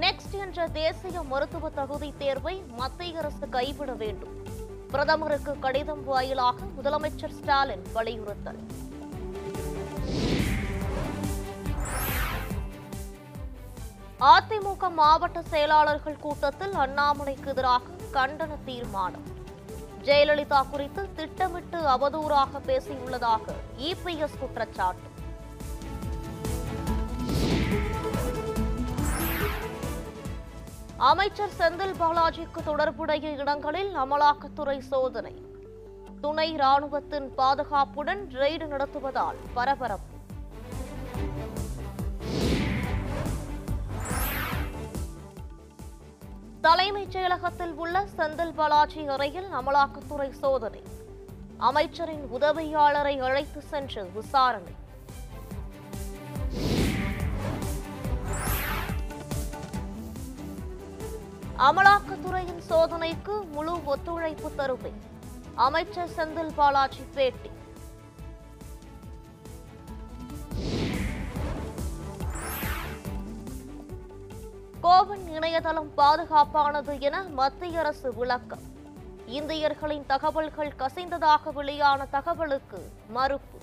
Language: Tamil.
நெக்ஸ்ட் என்ற தேசிய மருத்துவ தகுதி தேர்வை மத்திய அரசு கைவிட வேண்டும். பிரதமருக்கு கடிதம் வாயிலாக முதலமைச்சர் ஸ்டாலின் வலியுறுத்தல். அதிமுக மாவட்ட செயலாளர்கள் கூட்டத்தில் அண்ணாமலைக்கு எதிராக கண்டன தீர்மானம். ஜெயலலிதா குறித்து திட்டமிட்டு அவதூறாக பேசியுள்ளதாக இபிஎஸ் குற்றச்சாட்டு. அமைச்சர் செந்தில் பாலாஜிக்கு தொடர்புடைய இடங்களில் அமலாக்கத்துறை சோதனை. துணை ராணுவத்தின் பாதுகாப்புடன் ரெய்டு நடத்துவதால் பரபரப்பு. தலைமைச் செயலகத்தில் உள்ள செந்தில் பாலாஜி அறையில் அமலாக்கத்துறை சோதனை. அமைச்சரின் உதவியாளரை அழைத்து சென்று விசாரணை. அமலாக்கத்துறையின் சோதனைக்கு முழு ஒத்துழைப்பு தருவேன் அமைச்சர் செந்தில் பாலாஜி பேட்டி. கோவன் இணையதளம் பாதுகாப்பானது என மத்திய அரசு விளக்கம். இந்தியர்களின் தகவல்கள் கசிந்ததாக வெளியான தகவலுக்கு மறுப்பு.